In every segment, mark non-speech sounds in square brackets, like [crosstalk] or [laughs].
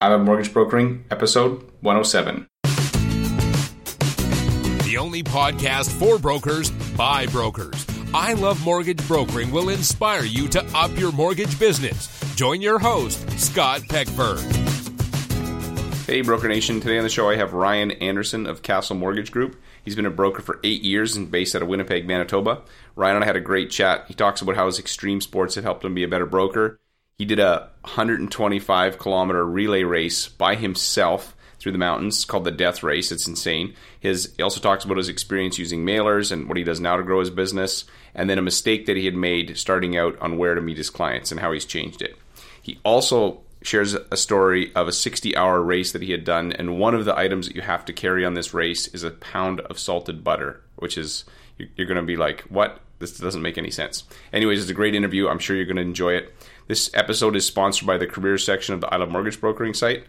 I Love Mortgage Brokering, episode 107. The only podcast for brokers by brokers. I Love Mortgage Brokering will inspire you to up your mortgage business. Join your host, Scott Peckford. Hey, Broker Nation. Today on the show, I have Ryan Anderson of Castle Mortgage Group. He's been a broker for eight years and based out of Winnipeg, Manitoba. Ryan and I had a great chat. He talks about how his extreme sports have helped him be a better broker he did a 125 kilometer relay race by himself through the mountains called the Death Race. It's insane. His he also talks about his experience using mailers and what he does now to grow his business, and then a mistake that he had made starting out on where to meet his clients and how he's changed it. He also shares a story of a 60 hour race that he had done, and one of the items that you have to carry on this race is a pound of salted butter, which is you're going to be like, what? This doesn't make any sense. Anyways, it's a great interview. I'm sure you're going to enjoy it. This episode is sponsored by the careers section of the I Love Mortgage Brokering site.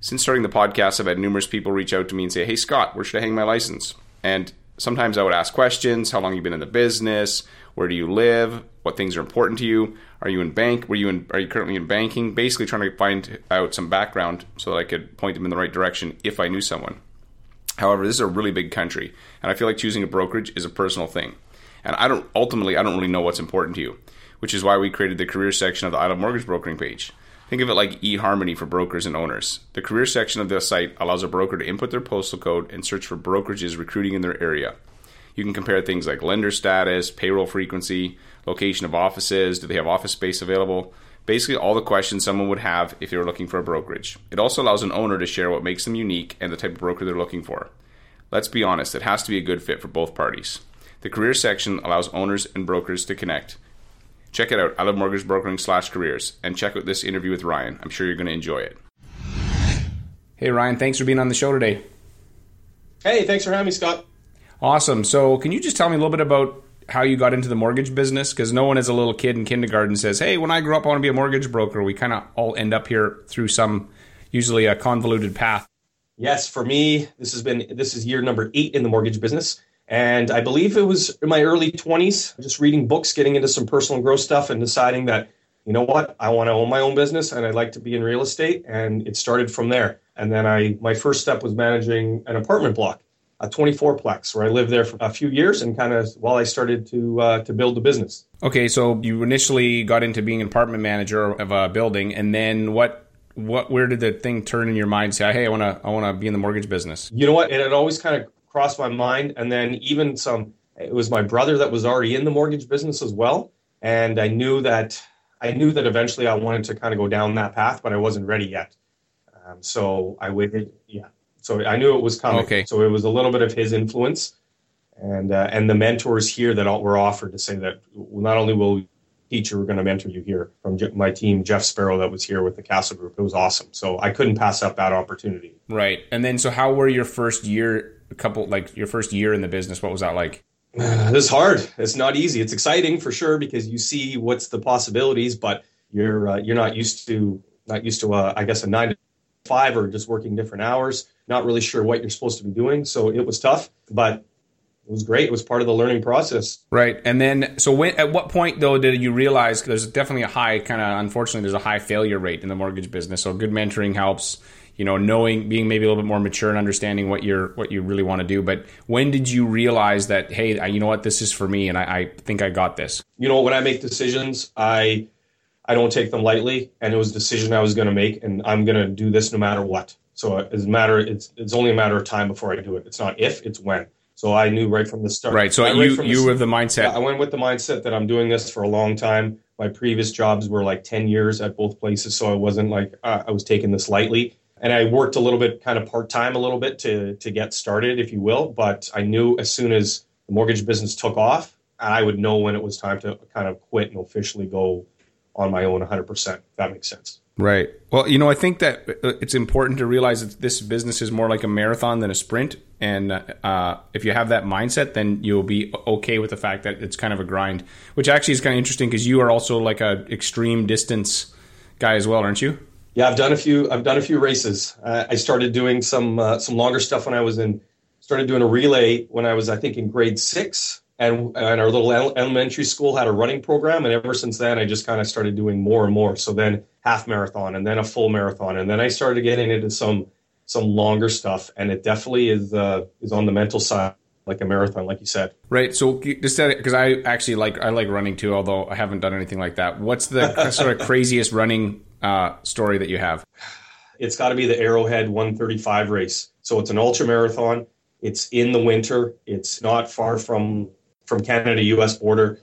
Since starting the podcast, I've had numerous people reach out to me and say, Hey, Scott, where should I hang my license? And sometimes I would ask questions How long you been in the business? Where do you live? What things are important to you? Are you in bank? Were you in, are you currently in banking? Basically, trying to find out some background so that I could point them in the right direction if I knew someone. However, this is a really big country, and I feel like choosing a brokerage is a personal thing. And I don't ultimately I don't really know what's important to you which is why we created the career section of the I Love Mortgage Brokering page. Think of it like eHarmony for brokers and owners. The career section of the site allows a broker to input their postal code and search for brokerages recruiting in their area. You can compare things like lender status, payroll frequency, location of offices, do they have office space available, basically all the questions someone would have if they were looking for a brokerage. It also allows an owner to share what makes them unique and the type of broker they're looking for. Let's be honest, it has to be a good fit for both parties. The career section allows owners and brokers to connect Check it out, I love mortgage brokering slash careers, and check out this interview with Ryan. I'm sure you're going to enjoy it. Hey Ryan, thanks for being on the show today. Hey, thanks for having me, Scott. Awesome. So, can you just tell me a little bit about how you got into the mortgage business? Because no one as a little kid in kindergarten says, "Hey, when I grow up, I want to be a mortgage broker." We kind of all end up here through some, usually a convoluted path. Yes, for me, this has been this is year number eight in the mortgage business. And I believe it was in my early 20s, just reading books, getting into some personal growth stuff, and deciding that, you know what, I want to own my own business and I'd like to be in real estate. And it started from there. And then I, my first step was managing an apartment block, a 24 plex, where I lived there for a few years and kind of while I started to uh, to build the business. Okay, so you initially got into being an apartment manager of a building, and then what what where did the thing turn in your mind say hey i want to i want to be in the mortgage business you know what it had always kind of crossed my mind. And then even some, it was my brother that was already in the mortgage business as well. And I knew that I knew that eventually I wanted to kind of go down that path, but I wasn't ready yet. Um, so I waited. Yeah. So I knew it was coming. Okay. So it was a little bit of his influence, and uh, and the mentors here that all were offered to say that not only will teach you, we're going to mentor you here from my team, Jeff Sparrow, that was here with the Castle Group. It was awesome. So I couldn't pass up that opportunity. Right. And then, so how were your first year couple like your first year in the business what was that like [sighs] uh, this is hard it's not easy it's exciting for sure because you see what's the possibilities but you're uh, you're not used to not used to uh, i guess a nine to five or just working different hours not really sure what you're supposed to be doing so it was tough but it was great. It was part of the learning process. Right. And then, so when, at what point though did you realize there's definitely a high kind of, unfortunately, there's a high failure rate in the mortgage business. So good mentoring helps you know, knowing, being maybe a little bit more mature and understanding what you're, what you really want to do. But when did you realize that, hey, you know what, this is for me, and I, I think I got this? You know, when I make decisions, I, I don't take them lightly, and it was a decision I was going to make, and I'm going to do this no matter what. So it's a matter, it's it's only a matter of time before I do it. It's not if, it's when. So I knew right from the start. Right. So you right you were the mindset. Yeah, I went with the mindset that I'm doing this for a long time. My previous jobs were like 10 years at both places, so I wasn't like uh, I was taking this lightly and I worked a little bit, kind of part time, a little bit to to get started, if you will. But I knew as soon as the mortgage business took off, I would know when it was time to kind of quit and officially go on my own 100. percent That makes sense. Right. Well, you know, I think that uh, it's important to realize that this business is more like a marathon than a sprint. And uh, if you have that mindset, then you'll be okay with the fact that it's kind of a grind, which actually is kind of interesting because you are also like a extreme distance guy as well, aren't you? Yeah, I've done a few. I've done a few races. Uh, I started doing some uh, some longer stuff when I was in. Started doing a relay when I was, I think, in grade six, and and our little elementary school had a running program, and ever since then, I just kind of started doing more and more. So then half marathon, and then a full marathon, and then I started getting into some some longer stuff, and it definitely is uh, is on the mental side like a marathon, like you said. Right. So just because I actually like I like running too, although I haven't done anything like that. What's the [laughs] sort of craziest running uh, story that you have? It's got to be the Arrowhead 135 race. So it's an ultra marathon. It's in the winter. It's not far from from Canada U.S. border.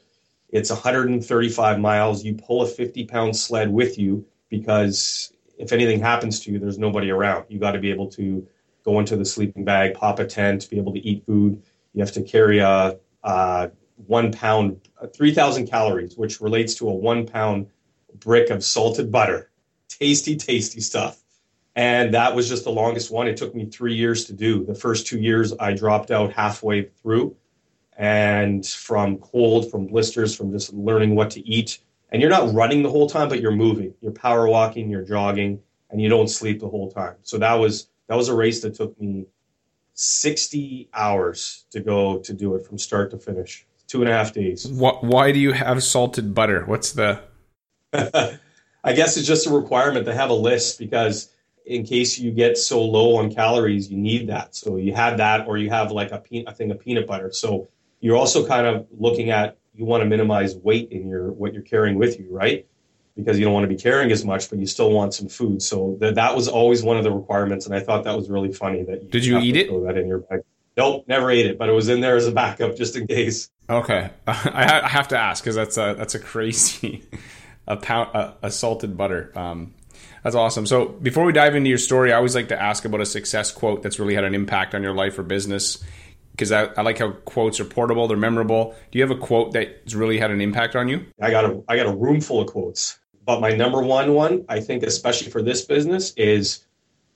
It's 135 miles. You pull a 50 pound sled with you because if anything happens to you, there's nobody around. You got to be able to go into the sleeping bag, pop a tent, be able to eat food you have to carry a, a one pound, 3,000 calories, which relates to a one pound brick of salted butter. Tasty, tasty stuff. And that was just the longest one. It took me three years to do. The first two years, I dropped out halfway through. And from cold, from blisters, from just learning what to eat. And you're not running the whole time, but you're moving. You're power walking, you're jogging, and you don't sleep the whole time. So that was that was a race that took me 60 hours to go to do it from start to finish. Two and a half days. Why do you have salted butter? What's the. I guess it's just a requirement to have a list because in case you get so low on calories, you need that. So you have that, or you have like a, pe- a thing of peanut butter. So you're also kind of looking at you want to minimize weight in your what you're carrying with you, right? because you don't want to be carrying as much, but you still want some food. So that that was always one of the requirements, and I thought that was really funny. That you did you eat it? Throw that in your bag. Nope, never ate it, but it was in there as a backup just in case. Okay, [laughs] I have to ask because that's a that's a crazy [laughs] a pound a, a salted butter. Um, that's awesome. So before we dive into your story, I always like to ask about a success quote that's really had an impact on your life or business. Because I, I like how quotes are portable, they're memorable. Do you have a quote that's really had an impact on you? I got a I got a room full of quotes. But my number one one, I think, especially for this business, is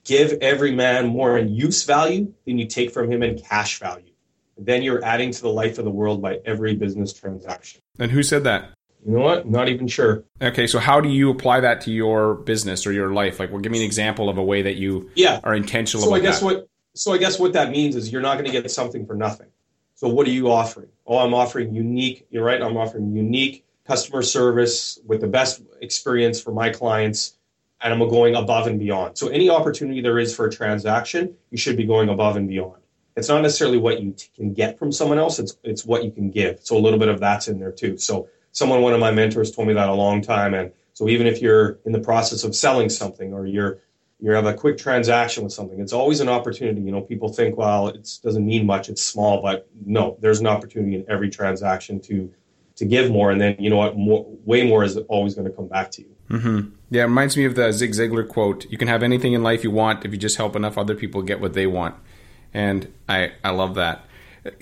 give every man more in use value than you take from him in cash value. Then you're adding to the life of the world by every business transaction. And who said that? You know what? Not even sure. Okay, so how do you apply that to your business or your life? Like, well, give me an example of a way that you yeah. are intentional. So I guess that. what so I guess what that means is you're not going to get something for nothing. So what are you offering? Oh, I'm offering unique. You're right. I'm offering unique customer service with the best experience for my clients and I'm going above and beyond. So any opportunity there is for a transaction, you should be going above and beyond. It's not necessarily what you t- can get from someone else, it's it's what you can give. So a little bit of that's in there too. So someone one of my mentors told me that a long time and so even if you're in the process of selling something or you're you have a quick transaction with something, it's always an opportunity. You know, people think, well, it doesn't mean much, it's small, but no, there's an opportunity in every transaction to to give more, and then you know what, more, way more is always going to come back to you. Mm-hmm. Yeah, it reminds me of the Zig Ziglar quote: "You can have anything in life you want if you just help enough other people get what they want." And I I love that.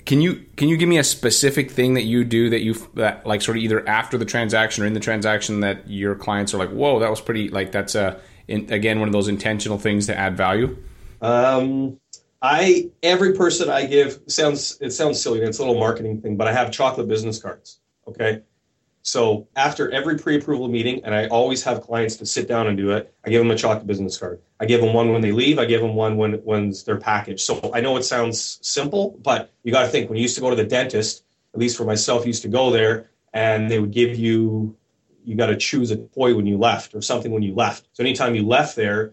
Can you can you give me a specific thing that you do that you that like sort of either after the transaction or in the transaction that your clients are like, "Whoa, that was pretty like that's a in, again one of those intentional things to add value." Um, I every person I give sounds it sounds silly. It's a little marketing thing, but I have chocolate business cards. Okay. So after every pre-approval meeting, and I always have clients to sit down and do it, I give them a chocolate business card. I give them one when they leave. I give them one when when's their package. So I know it sounds simple, but you got to think when you used to go to the dentist, at least for myself, used to go there and they would give you you got to choose a toy when you left or something when you left. So anytime you left there,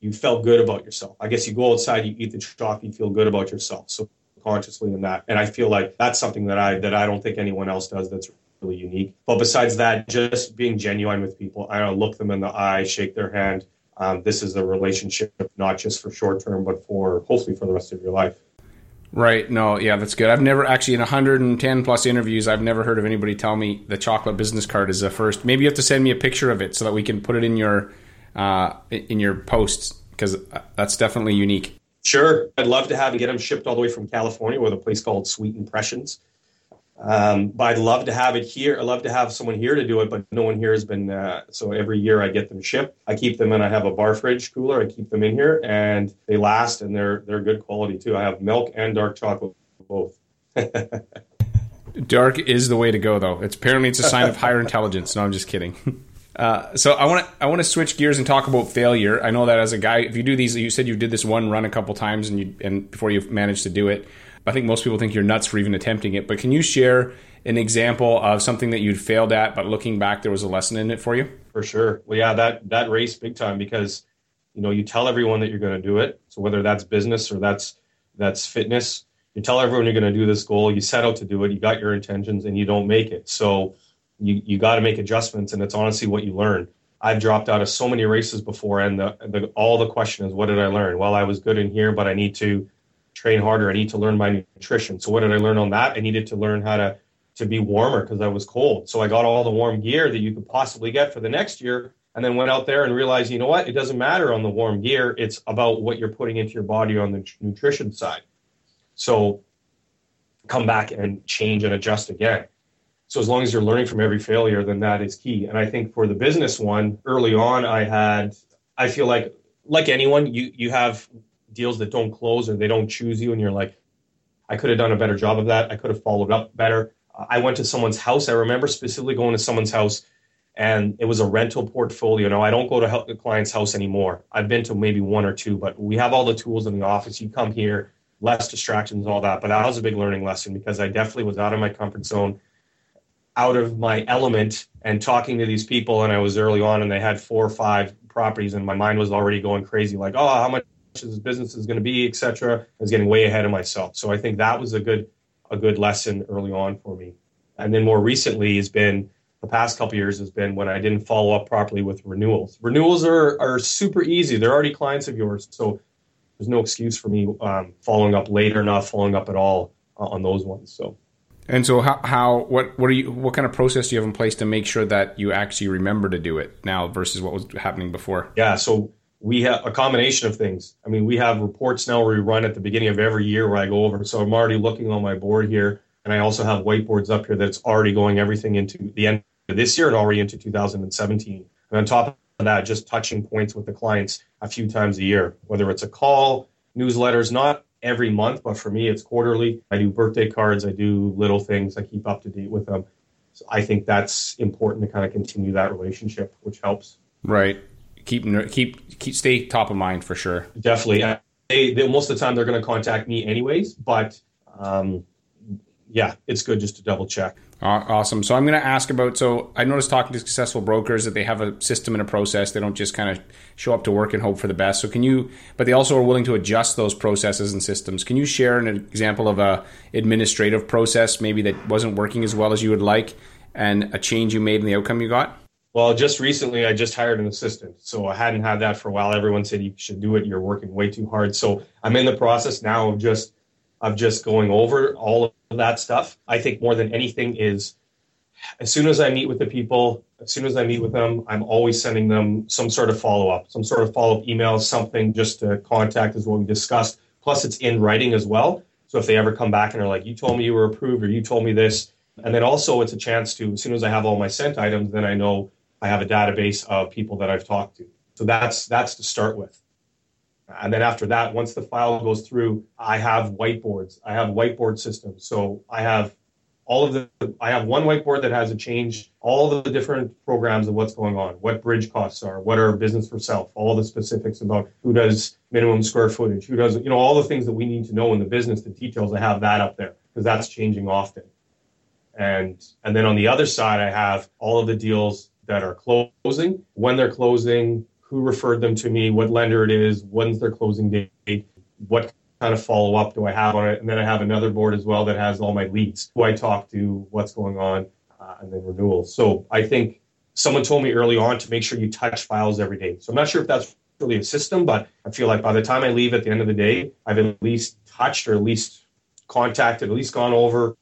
you felt good about yourself. I guess you go outside, you eat the chocolate, you feel good about yourself. So consciously in that. And I feel like that's something that I that I don't think anyone else does that's really unique. But besides that, just being genuine with people, I don't look them in the eye, shake their hand. Um, this is a relationship not just for short term, but for hopefully for the rest of your life. Right. No, yeah, that's good. I've never actually in 110 plus interviews, I've never heard of anybody tell me the chocolate business card is a first. Maybe you have to send me a picture of it so that we can put it in your uh, in your posts because that's definitely unique. Sure, I'd love to have and get them shipped all the way from California with a place called Sweet Impressions. Um, but I'd love to have it here. I'd love to have someone here to do it, but no one here has been. Uh, so every year I get them shipped. I keep them and I have a bar fridge cooler. I keep them in here and they last and they're they're good quality too. I have milk and dark chocolate both. [laughs] dark is the way to go though. It's apparently it's a sign of higher intelligence. No, I'm just kidding. [laughs] Uh, so I want to I want to switch gears and talk about failure. I know that as a guy, if you do these, you said you did this one run a couple times and you and before you managed to do it. I think most people think you're nuts for even attempting it. But can you share an example of something that you'd failed at, but looking back, there was a lesson in it for you? For sure. Well, yeah, that that race big time because you know you tell everyone that you're going to do it. So whether that's business or that's that's fitness, you tell everyone you're going to do this goal. You set out to do it. You got your intentions, and you don't make it. So you you got to make adjustments, and it's honestly what you learn. I've dropped out of so many races before, and the, the all the question is, what did I learn? Well, I was good in here, but I need to train harder. I need to learn my nutrition. So what did I learn on that? I needed to learn how to to be warmer because I was cold. So I got all the warm gear that you could possibly get for the next year, and then went out there and realized, you know what? It doesn't matter on the warm gear. It's about what you're putting into your body on the nutrition side. So come back and change and adjust again. So as long as you're learning from every failure, then that is key. And I think for the business one, early on, I had, I feel like, like anyone, you you have deals that don't close or they don't choose you, and you're like, I could have done a better job of that. I could have followed up better. I went to someone's house. I remember specifically going to someone's house, and it was a rental portfolio. Now I don't go to the client's house anymore. I've been to maybe one or two, but we have all the tools in the office. You come here, less distractions, all that. But that was a big learning lesson because I definitely was out of my comfort zone out of my element and talking to these people and I was early on and they had four or five properties and my mind was already going crazy like oh how much this business is going to be etc I was getting way ahead of myself. So I think that was a good a good lesson early on for me. And then more recently has been the past couple years has been when I didn't follow up properly with renewals. Renewals are are super easy. They're already clients of yours. So there's no excuse for me um, following up late or not following up at all uh, on those ones so. And so, how, how what what are you what kind of process do you have in place to make sure that you actually remember to do it now versus what was happening before? Yeah, so we have a combination of things. I mean, we have reports now where we run at the beginning of every year where I go over. So I'm already looking on my board here, and I also have whiteboards up here that's already going everything into the end of this year and already into 2017. And on top of that, just touching points with the clients a few times a year, whether it's a call, newsletters, not every month, but for me, it's quarterly. I do birthday cards, I do little things, I keep up to date with them. So I think that's important to kind of continue that relationship, which helps. Right. Keep keep keep stay top of mind for sure. Definitely. They, they most of the time they're going to contact me anyways, but um, yeah, it's good just to double check. Awesome. So I'm going to ask about. So I noticed talking to successful brokers that they have a system and a process. They don't just kind of show up to work and hope for the best. So can you? But they also are willing to adjust those processes and systems. Can you share an example of a administrative process maybe that wasn't working as well as you would like, and a change you made in the outcome you got? Well, just recently I just hired an assistant. So I hadn't had that for a while. Everyone said you should do it. You're working way too hard. So I'm in the process now of just of just going over all of that stuff. I think more than anything is as soon as I meet with the people, as soon as I meet with them, I'm always sending them some sort of follow up, some sort of follow up email, something just to contact is what we discussed. Plus, it's in writing as well. So if they ever come back and are like, you told me you were approved or you told me this. And then also, it's a chance to, as soon as I have all my sent items, then I know I have a database of people that I've talked to. So that's that's to start with. And then after that, once the file goes through, I have whiteboards. I have whiteboard systems. So I have all of the, I have one whiteboard that has a change, all the different programs of what's going on, what bridge costs are, what are business for self, all the specifics about who does minimum square footage, who does, you know, all the things that we need to know in the business, the details. I have that up there because that's changing often. And, and then on the other side, I have all of the deals that are closing, when they're closing, who referred them to me, what lender it is, when's their closing date, what kind of follow up do I have on it, and then I have another board as well that has all my leads, who I talk to, what's going on, uh, and then renewals. So I think someone told me early on to make sure you touch files every day. So I'm not sure if that's really a system, but I feel like by the time I leave at the end of the day, I've at least touched or at least contacted, at least gone over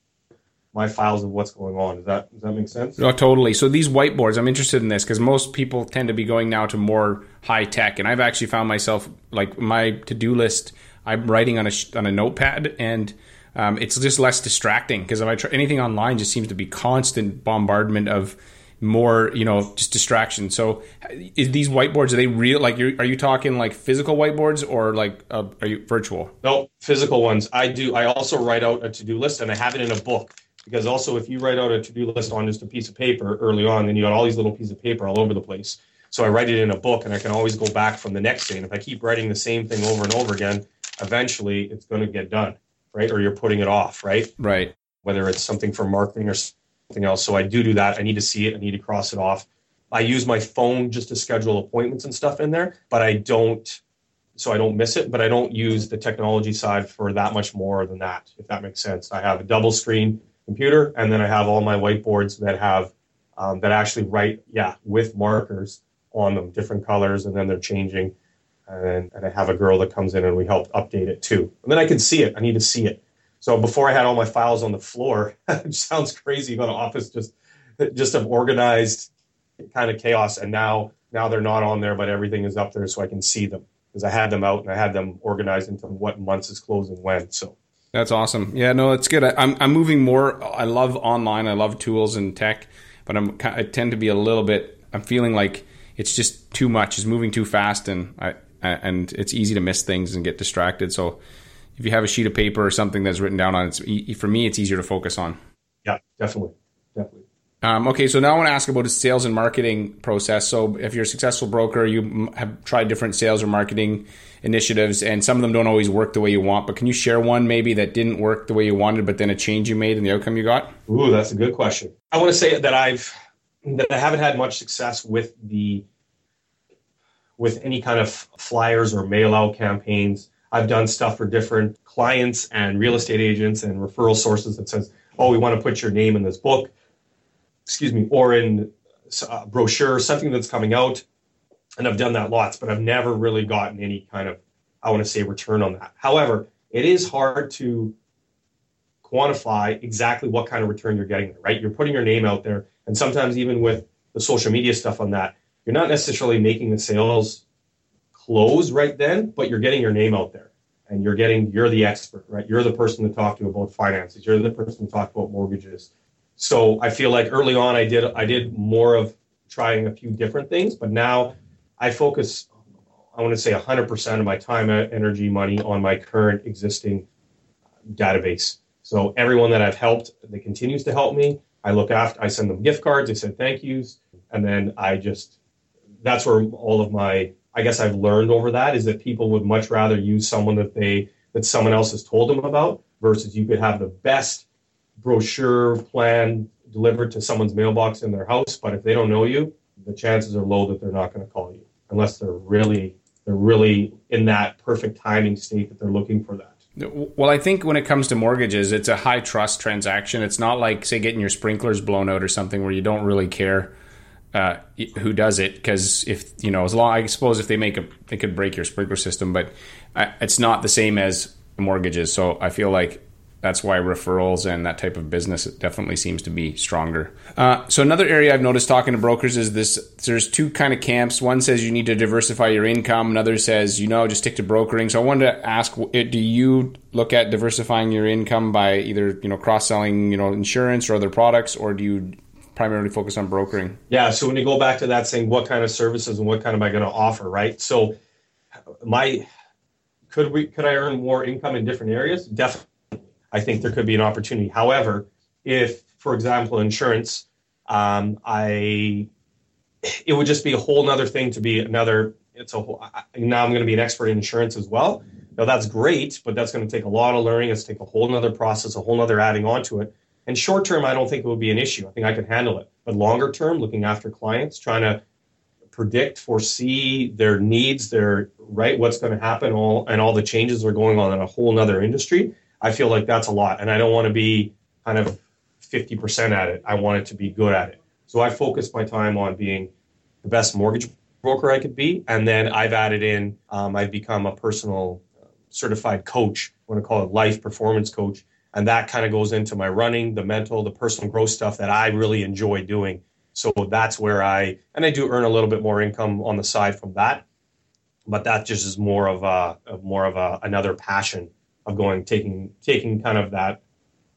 my files of what's going on. Does that does that make sense? No, totally. So these whiteboards, I'm interested in this because most people tend to be going now to more high tech, and I've actually found myself like my to do list. I'm writing on a on a notepad, and um, it's just less distracting because if I try anything online, just seems to be constant bombardment of more you know just distraction so is these whiteboards are they real like are you talking like physical whiteboards or like uh, are you virtual no physical ones i do i also write out a to-do list and i have it in a book because also, if you write out a to do list on just a piece of paper early on, then you got all these little pieces of paper all over the place. So I write it in a book and I can always go back from the next day. And if I keep writing the same thing over and over again, eventually it's going to get done right? Or you're putting it off, right? Right. Whether it's something for marketing or something else. So I do do that. I need to see it. I need to cross it off. I use my phone just to schedule appointments and stuff in there, but I don't, so I don't miss it, but I don't use the technology side for that much more than that, if that makes sense. I have a double screen computer and then I have all my whiteboards that have, um, that actually write, yeah, with markers on them, different colors, and then they're changing. And, and I have a girl that comes in and we help update it too. And then I can see it. I need to see it. So before I had all my files on the floor, [laughs] it sounds crazy, but an office just just of organized kind of chaos. And now now they're not on there, but everything is up there so I can see them because I had them out and I had them organized into what months is closing when. So that's awesome. Yeah, no, it's good. I, I'm I'm moving more. I love online. I love tools and tech, but I'm I tend to be a little bit. I'm feeling like it's just too much. It's moving too fast, and I and it's easy to miss things and get distracted. So if you have a sheet of paper or something that's written down on it, for me, it's easier to focus on. Yeah, definitely, definitely. Um, okay, so now I want to ask about the sales and marketing process. So, if you're a successful broker, you have tried different sales or marketing initiatives, and some of them don't always work the way you want. But can you share one maybe that didn't work the way you wanted, but then a change you made and the outcome you got? Ooh, that's a good question. I want to say that I've that I haven't had much success with the with any kind of flyers or mail out campaigns. I've done stuff for different clients and real estate agents and referral sources that says, "Oh, we want to put your name in this book." Excuse me, or in a uh, brochure, something that's coming out. And I've done that lots, but I've never really gotten any kind of, I want to say, return on that. However, it is hard to quantify exactly what kind of return you're getting right? You're putting your name out there. And sometimes, even with the social media stuff on that, you're not necessarily making the sales close right then, but you're getting your name out there and you're getting, you're the expert, right? You're the person to talk to about finances. You're the person to talk about mortgages so I feel like early on I did I did more of trying a few different things, but now I focus I want to say 100% of my time, uh, energy, money on my current existing database. So everyone that I've helped, that continues to help me, I look after. I send them gift cards. I send thank yous, and then I just that's where all of my I guess I've learned over that is that people would much rather use someone that they that someone else has told them about versus you could have the best brochure plan delivered to someone's mailbox in their house, but if they don't know you, the chances are low that they're not going to call you unless they're really they're really in that perfect timing state that they're looking for that. Well, I think when it comes to mortgages, it's a high trust transaction. It's not like say getting your sprinklers blown out or something where you don't really care uh, who does it because if you know as long I suppose if they make a they could break your sprinkler system, but uh, it's not the same as mortgages. So I feel like that's why referrals and that type of business definitely seems to be stronger. Uh, so another area I've noticed talking to brokers is this: there's two kind of camps. One says you need to diversify your income. Another says you know just stick to brokering. So I wanted to ask: Do you look at diversifying your income by either you know cross selling you know insurance or other products, or do you primarily focus on brokering? Yeah. So when you go back to that, saying what kind of services and what kind am I going to offer, right? So my could we could I earn more income in different areas? Definitely I think there could be an opportunity. However, if, for example, insurance, um, I it would just be a whole other thing to be another. It's a whole, now I'm going to be an expert in insurance as well. Now that's great, but that's going to take a lot of learning. It's take a whole other process, a whole other adding on to it. And short term, I don't think it would be an issue. I think I could handle it. But longer term, looking after clients, trying to predict, foresee their needs, their right, what's going to happen, all and all the changes are going on in a whole other industry I feel like that's a lot. And I don't want to be kind of 50% at it. I want it to be good at it. So I focus my time on being the best mortgage broker I could be. And then I've added in, um, I've become a personal uh, certified coach. I want to call it life performance coach. And that kind of goes into my running, the mental, the personal growth stuff that I really enjoy doing. So that's where I, and I do earn a little bit more income on the side from that. But that just is more of a, more of a, another passion of going taking taking kind of that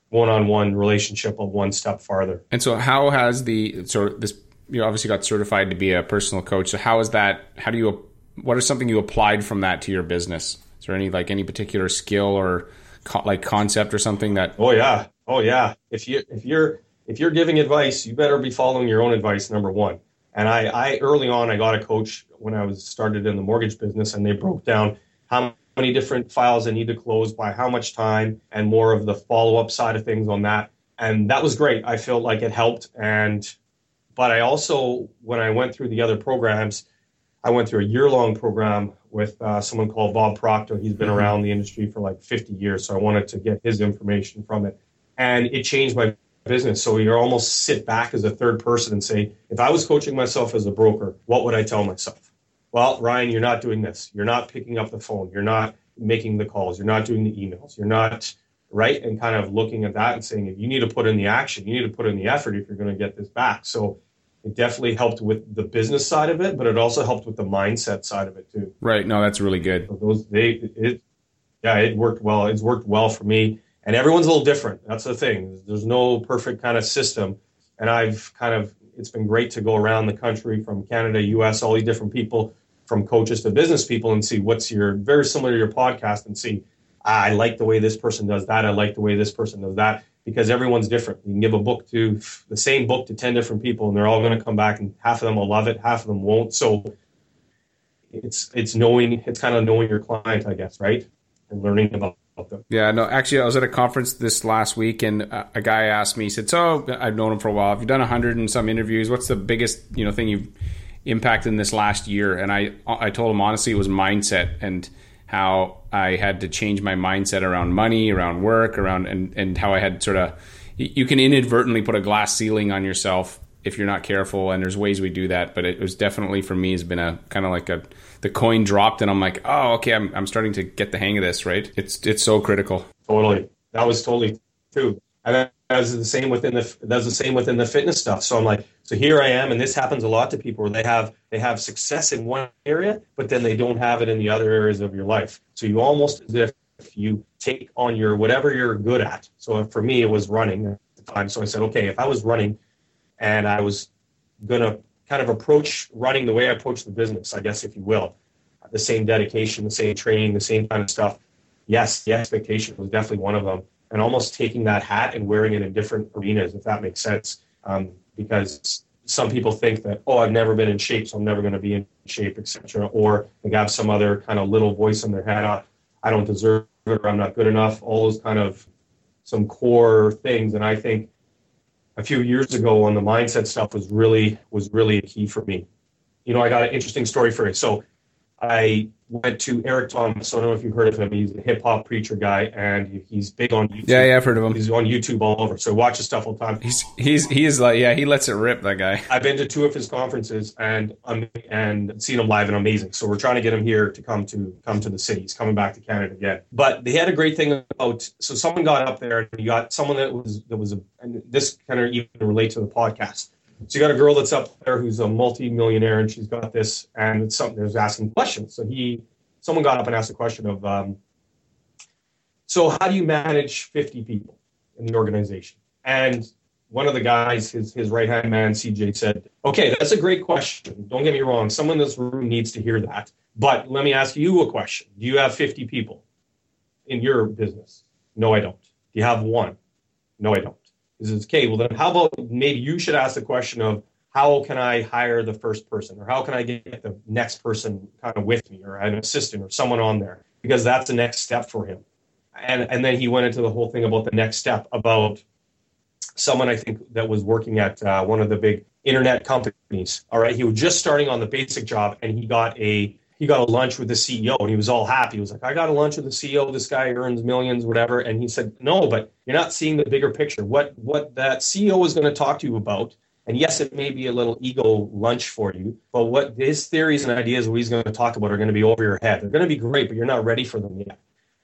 one-on-one relationship of one step farther. And so, how has the so this you obviously got certified to be a personal coach. So, how is that? How do you? What is something you applied from that to your business? Is there any like any particular skill or co- like concept or something that? Oh yeah, oh yeah. If you if you're if you're giving advice, you better be following your own advice. Number one. And I, I early on, I got a coach when I was started in the mortgage business, and they broke down how many different files I need to close by how much time and more of the follow up side of things on that. And that was great. I felt like it helped. And, but I also, when I went through the other programs, I went through a year long program with uh, someone called Bob Proctor. He's been mm-hmm. around the industry for like 50 years. So I wanted to get his information from it. And it changed my business. So you almost sit back as a third person and say, if I was coaching myself as a broker, what would I tell myself? Well, Ryan, you're not doing this. You're not picking up the phone. You're not making the calls. You're not doing the emails. You're not right. And kind of looking at that and saying, if you need to put in the action, you need to put in the effort if you're going to get this back. So it definitely helped with the business side of it, but it also helped with the mindset side of it too. Right. No, that's really good. So those they it yeah, it worked well. It's worked well for me. And everyone's a little different. That's the thing. There's no perfect kind of system. And I've kind of it's been great to go around the country from Canada, US, all these different people, from coaches to business people and see what's your very similar to your podcast and see ah, I like the way this person does that. I like the way this person does that because everyone's different. You can give a book to the same book to 10 different people and they're all going to come back and half of them will love it, half of them won't. So it's it's knowing it's kind of knowing your client, I guess, right? And learning about them. Yeah, no, actually I was at a conference this last week and a guy asked me, he said, "So, I've known him for a while. Have you done 100 and some interviews? What's the biggest, you know, thing you've impacted in this last year?" And I I told him honestly it was mindset and how I had to change my mindset around money, around work, around and and how I had sort of you can inadvertently put a glass ceiling on yourself if you're not careful and there's ways we do that but it was definitely for me has been a kind of like a the coin dropped and i'm like oh okay I'm, I'm starting to get the hang of this right it's it's so critical totally that was totally true and that's the same within the that's the same within the fitness stuff so i'm like so here I am, and this happens a lot to people where they have they have success in one area, but then they don't have it in the other areas of your life. So you almost as if you take on your whatever you're good at. So for me, it was running at the time. So I said, okay, if I was running, and I was gonna kind of approach running the way I approach the business, I guess if you will, the same dedication, the same training, the same kind of stuff. Yes, the expectation was definitely one of them, and almost taking that hat and wearing it in different arenas, if that makes sense. Um, because some people think that oh i've never been in shape so i'm never going to be in shape etc or they have some other kind of little voice in their head oh, i don't deserve it or i'm not good enough all those kind of some core things and i think a few years ago on the mindset stuff was really was really a key for me. You know i got an interesting story for you so i went to Eric Thomas. I don't know if you've heard of him. He's a hip hop preacher guy, and he's big on YouTube. Yeah, yeah, I've heard of him. He's on YouTube all over, so watch his stuff all the time. He's he's he is like yeah, he lets it rip. That guy. I've been to two of his conferences and um, and seen him live and amazing. So we're trying to get him here to come to come to the city. He's coming back to Canada again. But they had a great thing about. So someone got up there, and you got someone that was that was a. And this kind of even relate to the podcast so you got a girl that's up there who's a multi-millionaire, and she's got this, and it's something that's asking questions. So he, someone got up and asked a question of, um, so how do you manage 50 people in the organization? And one of the guys, his, his right hand man, CJ, said, Okay, that's a great question. Don't get me wrong. Someone in this room needs to hear that. But let me ask you a question Do you have 50 people in your business? No, I don't. Do you have one? No, I don't is okay, well then how about maybe you should ask the question of how can I hire the first person or how can I get the next person kind of with me or an assistant or someone on there because that's the next step for him. And and then he went into the whole thing about the next step about someone I think that was working at uh, one of the big internet companies. All right, he was just starting on the basic job and he got a he got a lunch with the CEO and he was all happy. He was like, I got a lunch with the CEO. This guy earns millions, whatever. And he said, No, but you're not seeing the bigger picture. What what that CEO is going to talk to you about. And yes, it may be a little ego lunch for you, but what his theories and ideas, what he's going to talk about, are going to be over your head. They're going to be great, but you're not ready for them yet.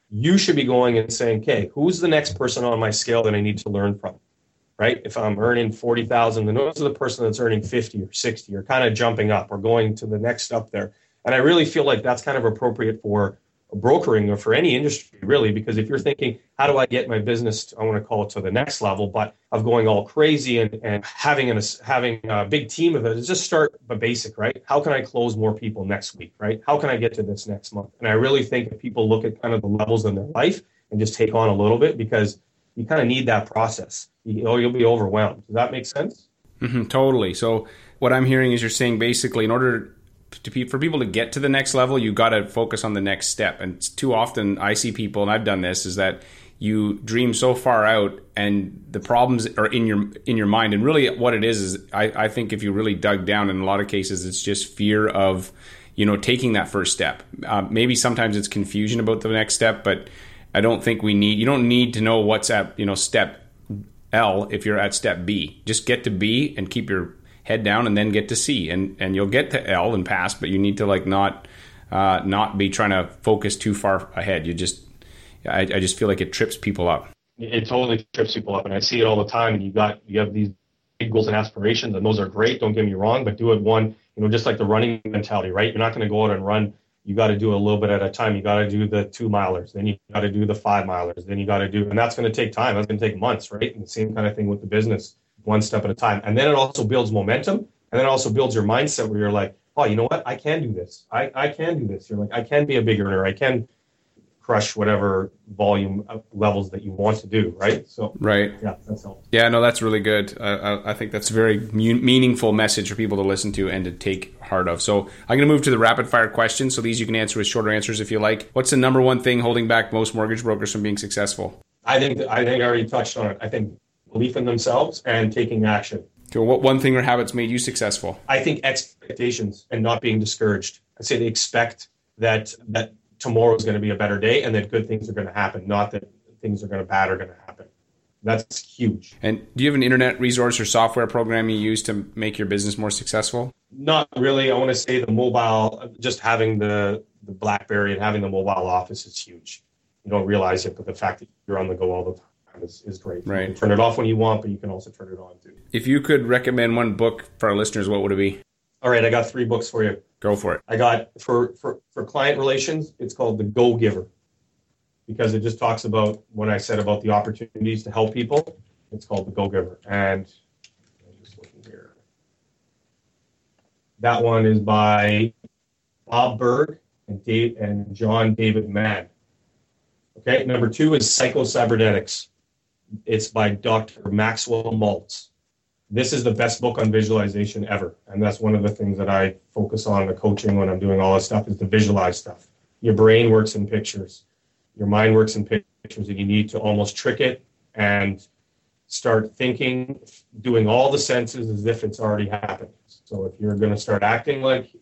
You should be going and saying, okay, who's the next person on my scale that I need to learn from? Right? If I'm earning 40,000, then who's the person that's earning 50 or 60 or kind of jumping up or going to the next up there and I really feel like that's kind of appropriate for brokering or for any industry, really, because if you're thinking, how do I get my business, to, I want to call it to the next level, but of going all crazy and, and having, an, having a big team of it, just start the basic, right? How can I close more people next week, right? How can I get to this next month? And I really think if people look at kind of the levels in their life and just take on a little bit, because you kind of need that process. You, know, you'll be overwhelmed. Does that make sense? Mm-hmm, totally. So what I'm hearing is you're saying basically in order to for people to get to the next level, you got to focus on the next step. And too often, I see people, and I've done this, is that you dream so far out, and the problems are in your in your mind. And really, what it is is, I, I think if you really dug down, in a lot of cases, it's just fear of you know taking that first step. Uh, maybe sometimes it's confusion about the next step, but I don't think we need. You don't need to know what's at you know step L if you're at step B. Just get to B and keep your head down and then get to C and and you'll get to L and pass, but you need to like not uh, not be trying to focus too far ahead. You just I, I just feel like it trips people up. It totally trips people up, and I see it all the time. And you got you have these big goals and aspirations, and those are great. Don't get me wrong, but do it one, you know, just like the running mentality, right? You're not going to go out and run. You got to do a little bit at a time. You got to do the two milers, then you got to do the five milers, then you got to do, and that's going to take time. That's going to take months, right? And the same kind of thing with the business, one step at a time. And then it also builds momentum, and then it also builds your mindset where you're like, oh, you know what? I can do this. I, I can do this. You're like, I can be a big earner. I can crush whatever volume levels that you want to do, right? So, right, yeah, that's helpful. Yeah, no, that's really good. I, I think that's a very meaningful message for people to listen to and to take heart of. So, I'm going to move to the rapid fire questions. So these you can answer with shorter answers if you like. What's the number one thing holding back most mortgage brokers from being successful? I think I think I already touched on it. I think belief in themselves and taking action. So, what one thing or habits made you successful? I think expectations and not being discouraged. I say they expect that that tomorrow is going to be a better day and that good things are going to happen, not that things are going to bad are going to happen. That's huge. And do you have an internet resource or software program you use to make your business more successful? Not really. I want to say the mobile, just having the, the BlackBerry and having the mobile office is huge. You don't realize it, but the fact that you're on the go all the time is, is great. Right. You can turn it off when you want, but you can also turn it on too. If you could recommend one book for our listeners, what would it be? All right, I got three books for you. Go for it. I got for for for client relations. It's called the Go Giver because it just talks about what I said about the opportunities to help people. It's called the Go Giver, and I'm just looking here. That one is by Bob Burg and Dave and John David Mann. Okay, number two is Psycho-Cybernetics. It's by Dr. Maxwell Maltz this is the best book on visualization ever. And that's one of the things that I focus on in the coaching when I'm doing all this stuff is to visualize stuff. Your brain works in pictures. Your mind works in pictures and you need to almost trick it and start thinking, doing all the senses as if it's already happened. So if you're going to start acting like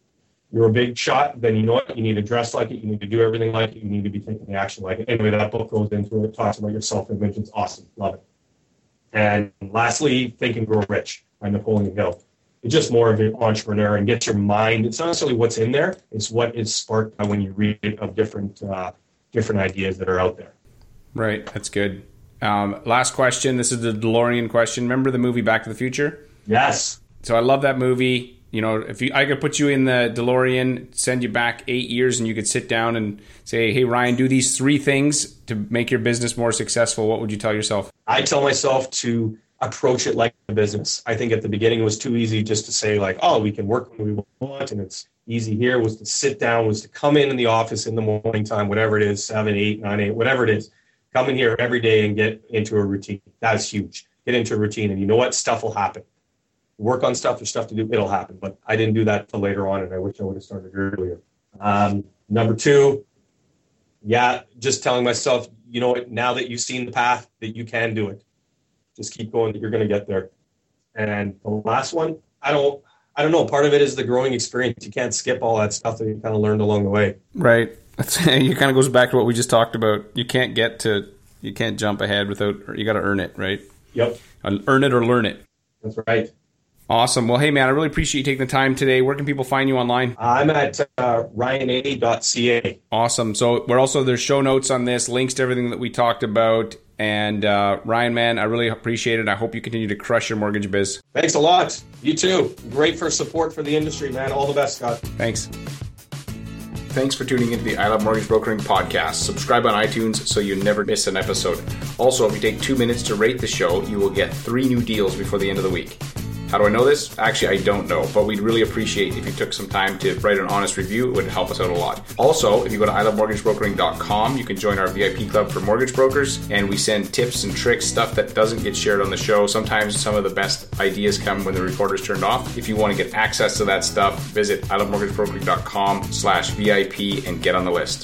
you're a big shot, then you know what? You need to dress like it. You need to do everything like it. You need to be taking action like it. Anyway, that book goes into it, talks about your self image. It's awesome. Love it. And lastly, Think and Grow Rich by Napoleon Hill. It's just more of an entrepreneur and gets your mind. It's not necessarily what's in there; it's what is sparked by when you read it of different uh, different ideas that are out there. Right, that's good. Um, last question. This is the DeLorean question. Remember the movie Back to the Future? Yes. So I love that movie. You know, if you, I could put you in the DeLorean, send you back eight years, and you could sit down and say, "Hey, Ryan, do these three things to make your business more successful." What would you tell yourself? I tell myself to approach it like a business. I think at the beginning it was too easy just to say like, "Oh, we can work when we want," and it's easy here. Was to sit down, was to come in in the office in the morning time, whatever it is, seven, eight, nine, eight, whatever it is. Come in here every day and get into a routine. That's huge. Get into a routine, and you know what? Stuff will happen work on stuff, there's stuff to do, it'll happen. But I didn't do that till later on, and I wish I would have started earlier. Um, number two, yeah, just telling myself, you know what, now that you've seen the path, that you can do it. Just keep going, that you're going to get there. And the last one, I don't, I don't know. Part of it is the growing experience. You can't skip all that stuff that you kind of learned along the way. Right. [laughs] it kind of goes back to what we just talked about. You can't get to, you can't jump ahead without, you got to earn it, right? Yep. Earn it or learn it. That's right. Awesome. Well, hey, man, I really appreciate you taking the time today. Where can people find you online? I'm at uh, ryana.ca. Awesome. So we're also, there's show notes on this, links to everything that we talked about. And uh, Ryan, man, I really appreciate it. I hope you continue to crush your mortgage biz. Thanks a lot. You too. Great for support for the industry, man. All the best, Scott. Thanks. Thanks for tuning into the I Love Mortgage Brokering podcast. Subscribe on iTunes so you never miss an episode. Also, if you take two minutes to rate the show, you will get three new deals before the end of the week. How do I know this? Actually, I don't know, but we'd really appreciate if you took some time to write an honest review. It would help us out a lot. Also, if you go to ilovemortgagebrokering.com, you can join our VIP club for mortgage brokers, and we send tips and tricks, stuff that doesn't get shared on the show. Sometimes some of the best ideas come when the recorder's turned off. If you want to get access to that stuff, visit ilovemortgagebrokering.com slash VIP and get on the list.